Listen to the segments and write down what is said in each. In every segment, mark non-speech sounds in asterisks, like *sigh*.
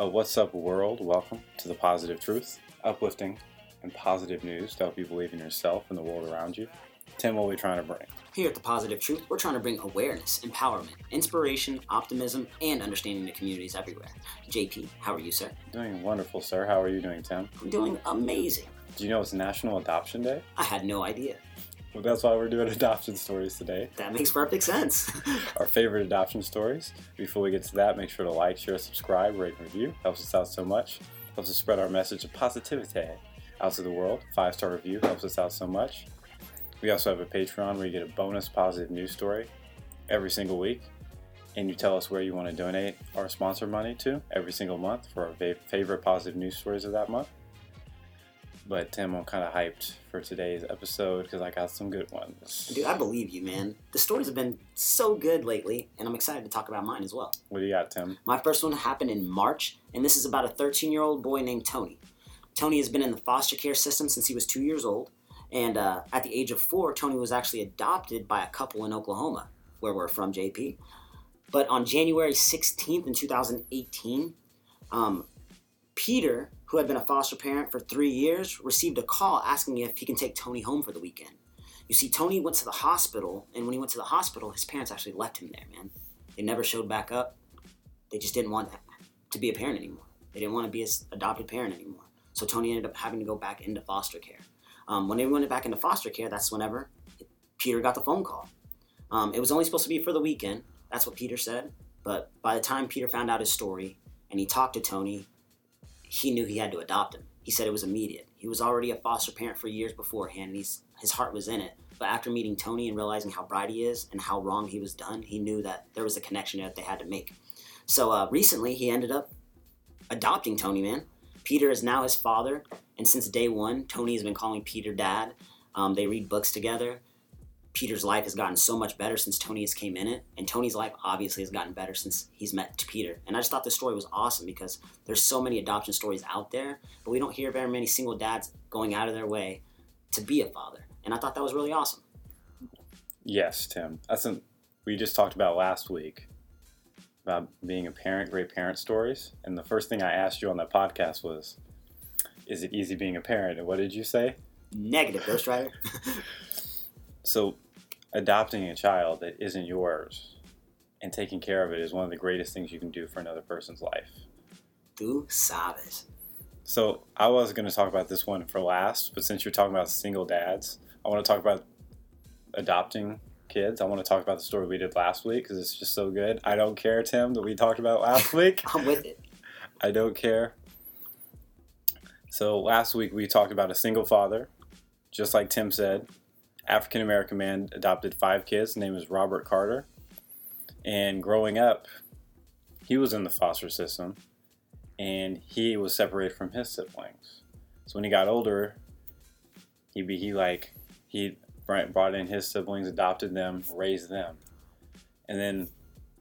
Uh, what's up, world? Welcome to the Positive Truth, uplifting and positive news to help you believe in yourself and the world around you. Tim, what are we trying to bring? Here at The Positive Truth, we're trying to bring awareness, empowerment, inspiration, optimism, and understanding to communities everywhere. JP, how are you, sir? Doing wonderful, sir. How are you doing, Tim? I'm doing amazing. Do you know it's National Adoption Day? I had no idea. Well, that's why we're doing *laughs* adoption stories today. That makes perfect sense. *laughs* Our favorite adoption stories. Before we get to that, make sure to like, share, subscribe, rate, and review. Helps us out so much. Helps us spread our message of positivity out to the world. Five star review helps us out so much. We also have a Patreon where you get a bonus positive news story every single week. And you tell us where you want to donate our sponsor money to every single month for our favorite positive news stories of that month. But Tim, I'm kind of hyped for today's episode because I got some good ones. Dude, I believe you, man. The stories have been so good lately, and I'm excited to talk about mine as well. What do you got, Tim? My first one happened in March, and this is about a 13 year old boy named Tony. Tony has been in the foster care system since he was two years old, and uh, at the age of four, Tony was actually adopted by a couple in Oklahoma, where we're from, JP. But on January 16th in 2018, um, Peter, who had been a foster parent for three years, received a call asking if he can take Tony home for the weekend. You see, Tony went to the hospital, and when he went to the hospital, his parents actually left him there, man. They never showed back up. They just didn't want to be a parent anymore. They didn't want to be his adopted parent anymore. So Tony ended up having to go back into foster care. Um, when he went back into foster care, that's whenever Peter got the phone call. Um, it was only supposed to be for the weekend. That's what Peter said. But by the time Peter found out his story and he talked to Tony, he knew he had to adopt him. He said it was immediate. He was already a foster parent for years beforehand, and his heart was in it. But after meeting Tony and realizing how bright he is and how wrong he was done, he knew that there was a connection that they had to make. So uh, recently, he ended up adopting Tony, man. Peter is now his father, and since day one, Tony has been calling Peter dad. Um, they read books together. Peter's life has gotten so much better since Tony has came in it, and Tony's life obviously has gotten better since he's met Peter. And I just thought this story was awesome because there's so many adoption stories out there, but we don't hear very many single dads going out of their way to be a father. And I thought that was really awesome. Yes, Tim. That's we just talked about last week about being a parent, great parent stories. And the first thing I asked you on that podcast was, "Is it easy being a parent?" And what did you say? Negative, Ghost Rider. *laughs* So, adopting a child that isn't yours and taking care of it is one of the greatest things you can do for another person's life. Tú sabes. So, I was going to talk about this one for last, but since you're talking about single dads, I want to talk about adopting kids. I want to talk about the story we did last week because it's just so good. I don't care, Tim, that we talked about last *laughs* week. I'm with it. I don't care. So last week we talked about a single father, just like Tim said. African American man adopted five kids. His name is Robert Carter. And growing up, he was in the foster system and he was separated from his siblings. So when he got older, he be he like he brought brought in his siblings, adopted them, raised them. And then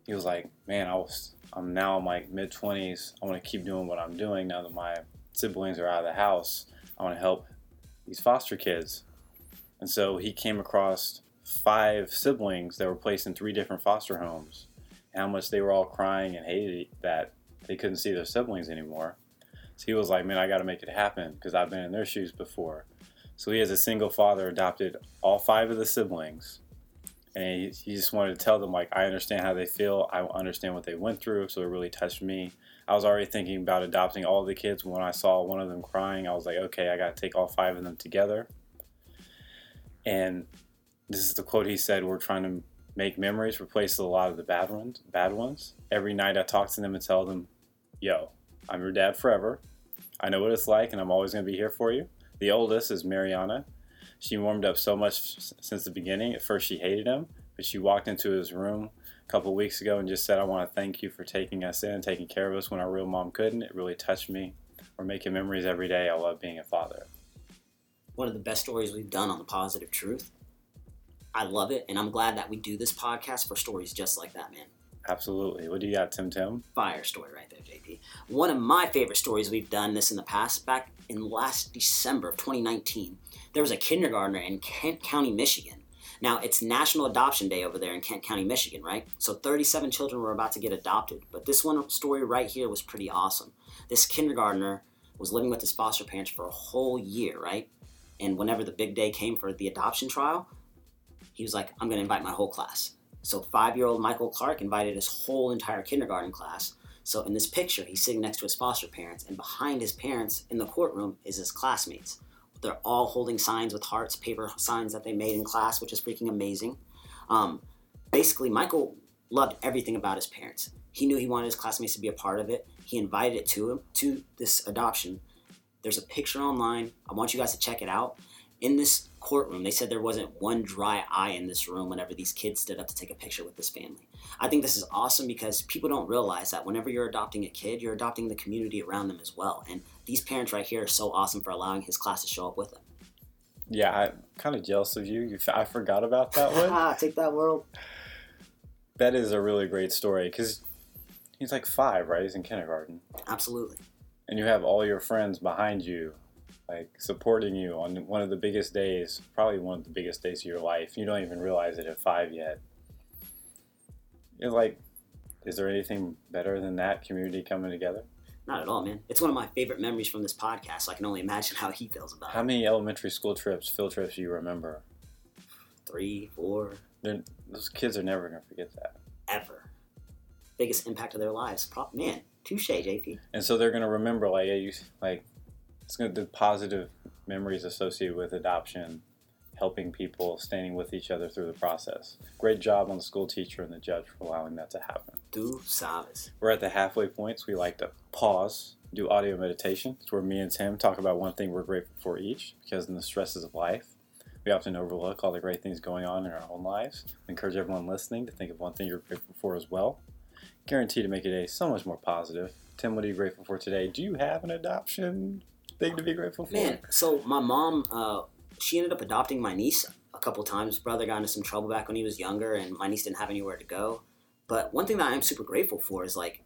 he was like, "Man, I was I'm now in my mid 20s. I want to keep doing what I'm doing now that my siblings are out of the house. I want to help these foster kids." And so he came across five siblings that were placed in three different foster homes. How much they were all crying and hated that they couldn't see their siblings anymore. So he was like, "Man, I got to make it happen because I've been in their shoes before." So he, as a single father, adopted all five of the siblings, and he, he just wanted to tell them like, "I understand how they feel. I understand what they went through." So it really touched me. I was already thinking about adopting all the kids. When I saw one of them crying, I was like, "Okay, I got to take all five of them together." And this is the quote he said: "We're trying to make memories replace a lot of the bad ones. Bad ones. Every night I talk to them and tell them, "Yo, I'm your dad forever. I know what it's like, and I'm always going to be here for you." The oldest is Mariana. She warmed up so much since the beginning. At first, she hated him, but she walked into his room a couple weeks ago and just said, "I want to thank you for taking us in, taking care of us when our real mom couldn't." It really touched me. We're making memories every day. I love being a father. One of the best stories we've done on the positive truth. I love it, and I'm glad that we do this podcast for stories just like that, man. Absolutely. What do you got, Tim? Tim? Fire story right there, JP. One of my favorite stories we've done this in the past, back in last December of 2019, there was a kindergartner in Kent County, Michigan Now, it's National Adoption Day over there in Kent County, Michigan, right? So 37 children were about to get adopted. But this one story right here was pretty awesome. This kindergartner was living with his foster parents for a whole year, right? And whenever the big day came for the adoption trial, he was like, I'm going to invite my whole class. So five year old Michael Clark invited his whole entire kindergarten class. So in this picture, he's sitting next to his foster parents, and behind his parents in the courtroom is his classmates. They're all holding signs with hearts, paper signs that they made in class, which is freaking amazing. Um, basically, Michael loved everything about his parents. He knew he wanted his classmates to be a part of it. He invited it to him to this adoption. There's a picture online. I want you guys to check it out. In this courtroom, they said there wasn't one dry eye in this room whenever these kids stood up to take a picture with this family. I think this is awesome because people don't realize that whenever you're adopting a kid, you're adopting the community around them as well. And these parents right here are so awesome for allowing his class to show up with them. Yeah, I'm kind of jealous of you. you f- I forgot about that one. Ah, *laughs* take that world. that is a really great story because he's like five, right? He's in kindergarten. Absolutely. And you have all your friends behind you, like supporting you on one of the biggest days, probably one of the biggest days of your life. You don't even realize it at five yet. You're like, is there anything better than that community coming together? Not at all, man. It's one of my favorite memories from this podcast, so I can only imagine how he feels about How it. many elementary school trips, field trips, do you remember? Three, four, They're, those kids are never going to forget that. ever. Biggest impact of their lives. Pro- man, touche, JP. and so they're gonna remember like you like it's gonna the positive memories associated with adoption, helping people, standing with each other through the process. Great job on the school teacher and the judge for allowing that to happen. Tu sabes. We're at the halfway points. We like to pause, do audio meditation. It's where me and Tim talk about one thing we're grateful for each, because in the stresses of life, we often overlook all the great things going on in our own lives. I encourage everyone listening to think of one thing you're grateful for as well. Guarantee to make your day so much more positive. Tim, what are you grateful for today? Do you have an adoption thing to be grateful for? Man, so my mom, uh, she ended up adopting my niece a couple times. Brother got into some trouble back when he was younger, and my niece didn't have anywhere to go. But one thing that I'm super grateful for is like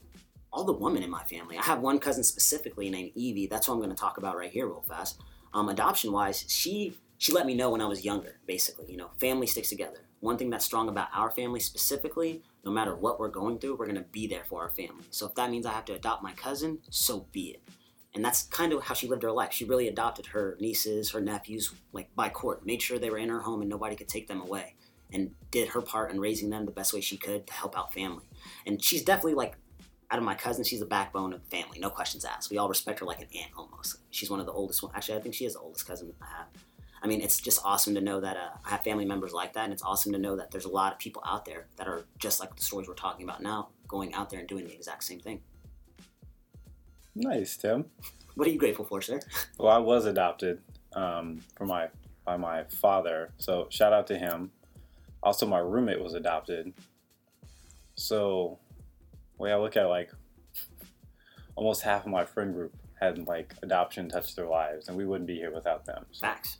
all the women in my family. I have one cousin specifically named Evie. That's what I'm going to talk about right here, real fast. Um, adoption wise, she she let me know when I was younger. Basically, you know, family sticks together. One thing that's strong about our family specifically, no matter what we're going through, we're to be there for our family. So if that means I have to adopt my cousin, so be it and that's kind of how she lived her life. She really adopted her nieces, her nephews, like by court, made sure they were in her home and nobody could take them away, and did her part in raising them the best way she could to help out family. And she's definitely like, out of my cousins, she's the backbone of the family, no questions asked. We all respect her like an aunt almost. She's one of the oldest one. Actually, I think she is the oldest cousin I have. I mean, it's just awesome to know that uh, I have family members like that, and it's awesome to know that there's a lot of people out there that are just like the stories we're talking about now, going out there and doing the exact same thing. Nice, Tim. What are you grateful for, sir? *laughs* Well, I was adopted um, for my by my father, so shout out to him. Also, my roommate was adopted. So, way I look at it, like almost half of my friend group had like adoption touch their lives, and we wouldn't be here without them. So, Facts.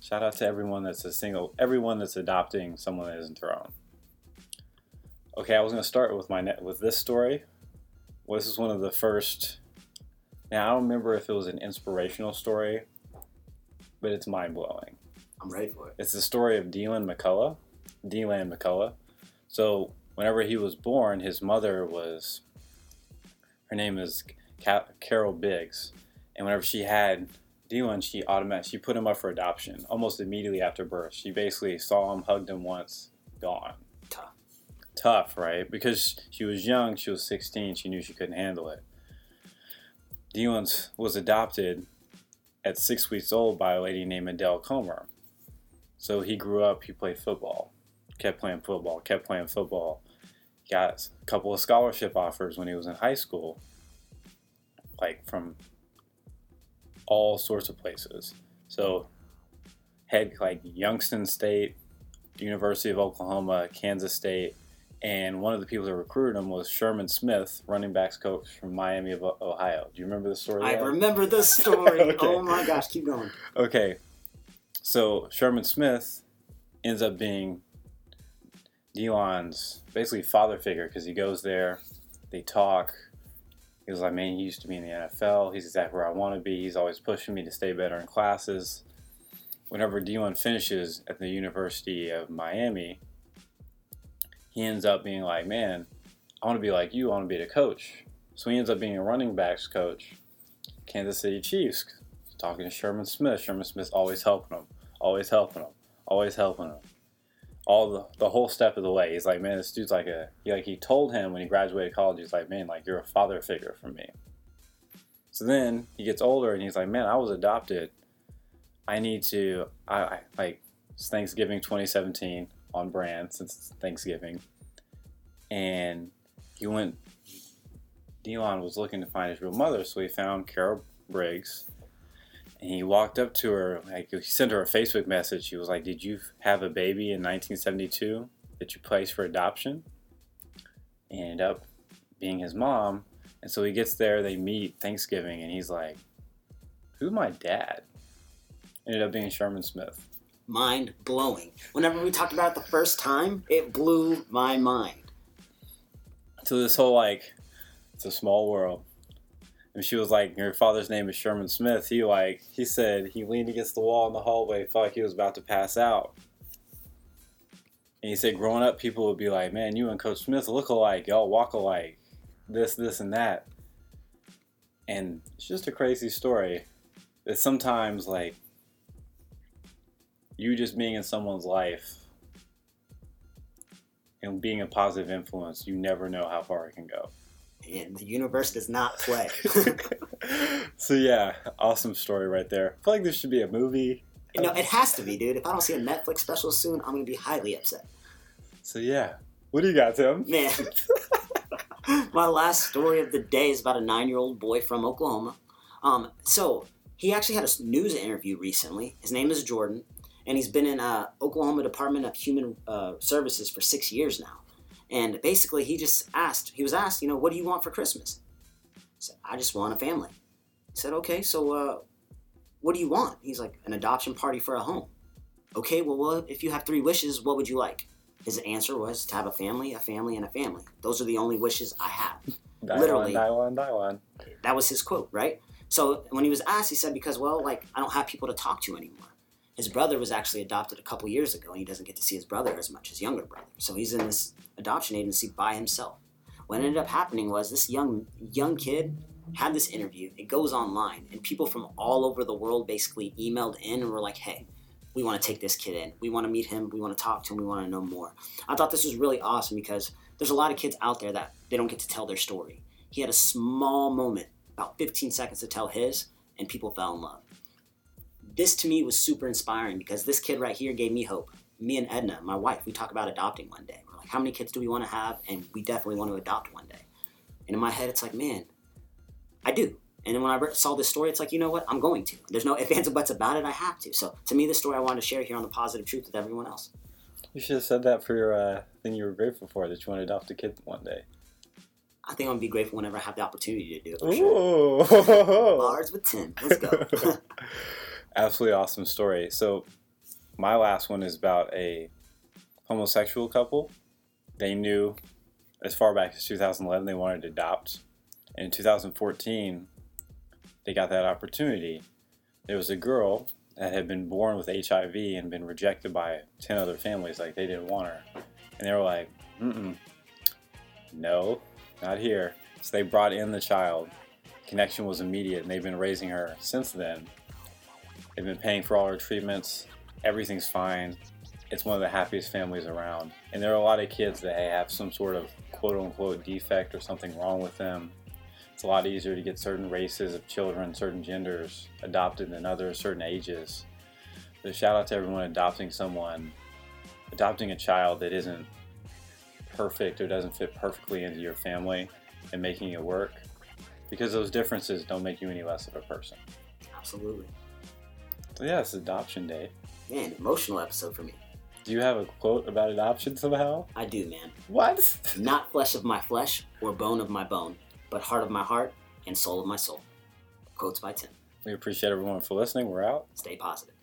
Shout out to everyone that's a single, everyone that's adopting someone that isn't their own. Okay, I was gonna start with my net with this story. Well, this is one of the first. Now I don't remember if it was an inspirational story, but it's mind blowing. I'm ready for it. It's the story of Dylan McCullough. Dylan McCullough. So whenever he was born, his mother was. Her name is Ca- Carol Briggs, and whenever she had Dylan, she automatically she put him up for adoption almost immediately after birth. She basically saw him, hugged him once, gone. Tough. Tough, right? Because she was young, she was 16, she knew she couldn't handle it. Dylan was adopted at six weeks old by a lady named Adele Comer. So he grew up, he played football, kept playing football, kept playing football. Got a couple of scholarship offers when he was in high school, like from all sorts of places. So, head like Youngstown State, University of Oklahoma, Kansas State, and one of the people that recruited him was Sherman Smith, running backs coach from Miami of Ohio. Do you remember the story? I remember the story. *laughs* Okay. Oh my gosh, keep going. Okay, so Sherman Smith ends up being Dylan's basically father figure because he goes there, they talk. He was like, man, he used to be in the NFL. He's exactly where I want to be. He's always pushing me to stay better in classes. whenever Dion finishes at the University of Miami, he ends up being like, man, I want to be like you. I want to be the coach. So he ends up being a running backs coach, Kansas City Chiefs, talking to Sherman Smith. Sherman Smith's always helping him, always helping him, always helping him. All the, the whole step of the way. He's like, man, this dude's like a, he, like he told him when he graduated college, he's like, man, like you're a father figure for me. So then he gets older and he's like, man, I was adopted. I need to, I, I like, it's Thanksgiving 2017 on brand since Thanksgiving. And he went, Dion was looking to find his real mother, so he found Carol Briggs. And he walked up to her, like he sent her a Facebook message. He was like, Did you have a baby in 1972 that you placed for adoption? And ended up being his mom. And so he gets there, they meet Thanksgiving, and he's like, Who's my dad? Ended up being Sherman Smith. Mind blowing. Whenever we talked about it the first time, it blew my mind. So this whole like, it's a small world. And she was like, Your father's name is Sherman Smith. He like he said he leaned against the wall in the hallway, felt like he was about to pass out. And he said growing up people would be like, Man, you and Coach Smith look alike, y'all walk alike, this, this and that. And it's just a crazy story. That sometimes like you just being in someone's life and being a positive influence, you never know how far it can go. And the universe does not play. *laughs* so yeah, awesome story right there. I feel like this should be a movie. no, it has to be, dude. If I don't see a Netflix special soon, I'm gonna be highly upset. So yeah, what do you got, Tim? Man, *laughs* my last story of the day is about a nine-year-old boy from Oklahoma. Um, so he actually had a news interview recently. His name is Jordan, and he's been in uh, Oklahoma Department of Human uh, Services for six years now. And basically, he just asked. He was asked, you know, what do you want for Christmas? He said, I just want a family. He said, okay, so uh, what do you want? He's like, an adoption party for a home. Okay, well, well, if you have three wishes, what would you like? His answer was to have a family, a family, and a family. Those are the only wishes I have. *laughs* Die Literally. one, die one, die one. That was his quote, right? So when he was asked, he said, because, well, like, I don't have people to talk to anymore. His brother was actually adopted a couple years ago, and he doesn't get to see his brother as much, his younger brother. So he's in this adoption agency by himself. What ended up happening was this young young kid had this interview. It goes online, and people from all over the world basically emailed in and were like, "Hey, we want to take this kid in. We want to meet him. We want to talk to him. We want to know more." I thought this was really awesome because there's a lot of kids out there that they don't get to tell their story. He had a small moment, about 15 seconds to tell his, and people fell in love. This to me was super inspiring because this kid right here gave me hope. Me and Edna, my wife, we talk about adopting one day. We're like, how many kids do we want to have? And we definitely want to adopt one day. And in my head, it's like, man, I do. And then when I saw this story, it's like, you know what? I'm going to. There's no ifs, ands, or buts about it. I have to. So to me, the story I wanted to share here on the positive truth with everyone else. You should have said that for your uh, thing you were grateful for that you want to adopt a kid one day. I think I'm gonna be grateful whenever I have the opportunity to do it. For sure. Ooh. *laughs* Bars with Tim. Let's go. *laughs* Absolutely awesome story. So, my last one is about a homosexual couple. They knew as far back as 2011 they wanted to adopt. And in 2014, they got that opportunity. There was a girl that had been born with HIV and been rejected by 10 other families. Like, they didn't want her. And they were like, mm no, not here. So they brought in the child. Connection was immediate, and they've been raising her since then. They've been paying for all her treatments. Everything's fine. It's one of the happiest families around. And there are a lot of kids that have some sort of quote unquote defect or something wrong with them. It's a lot easier to get certain races of children, certain genders adopted than others, certain ages. But shout out to everyone adopting someone, adopting a child that isn't perfect or doesn't fit perfectly into your family and making it work. Because those differences don't make you any less of a person. Absolutely. Yeah, it's adoption day. Man, emotional episode for me. Do you have a quote about adoption somehow? I do, man. What? Not flesh of my flesh or bone of my bone, but heart of my heart and soul of my soul. Quotes by Tim. We appreciate everyone for listening. We're out. Stay positive.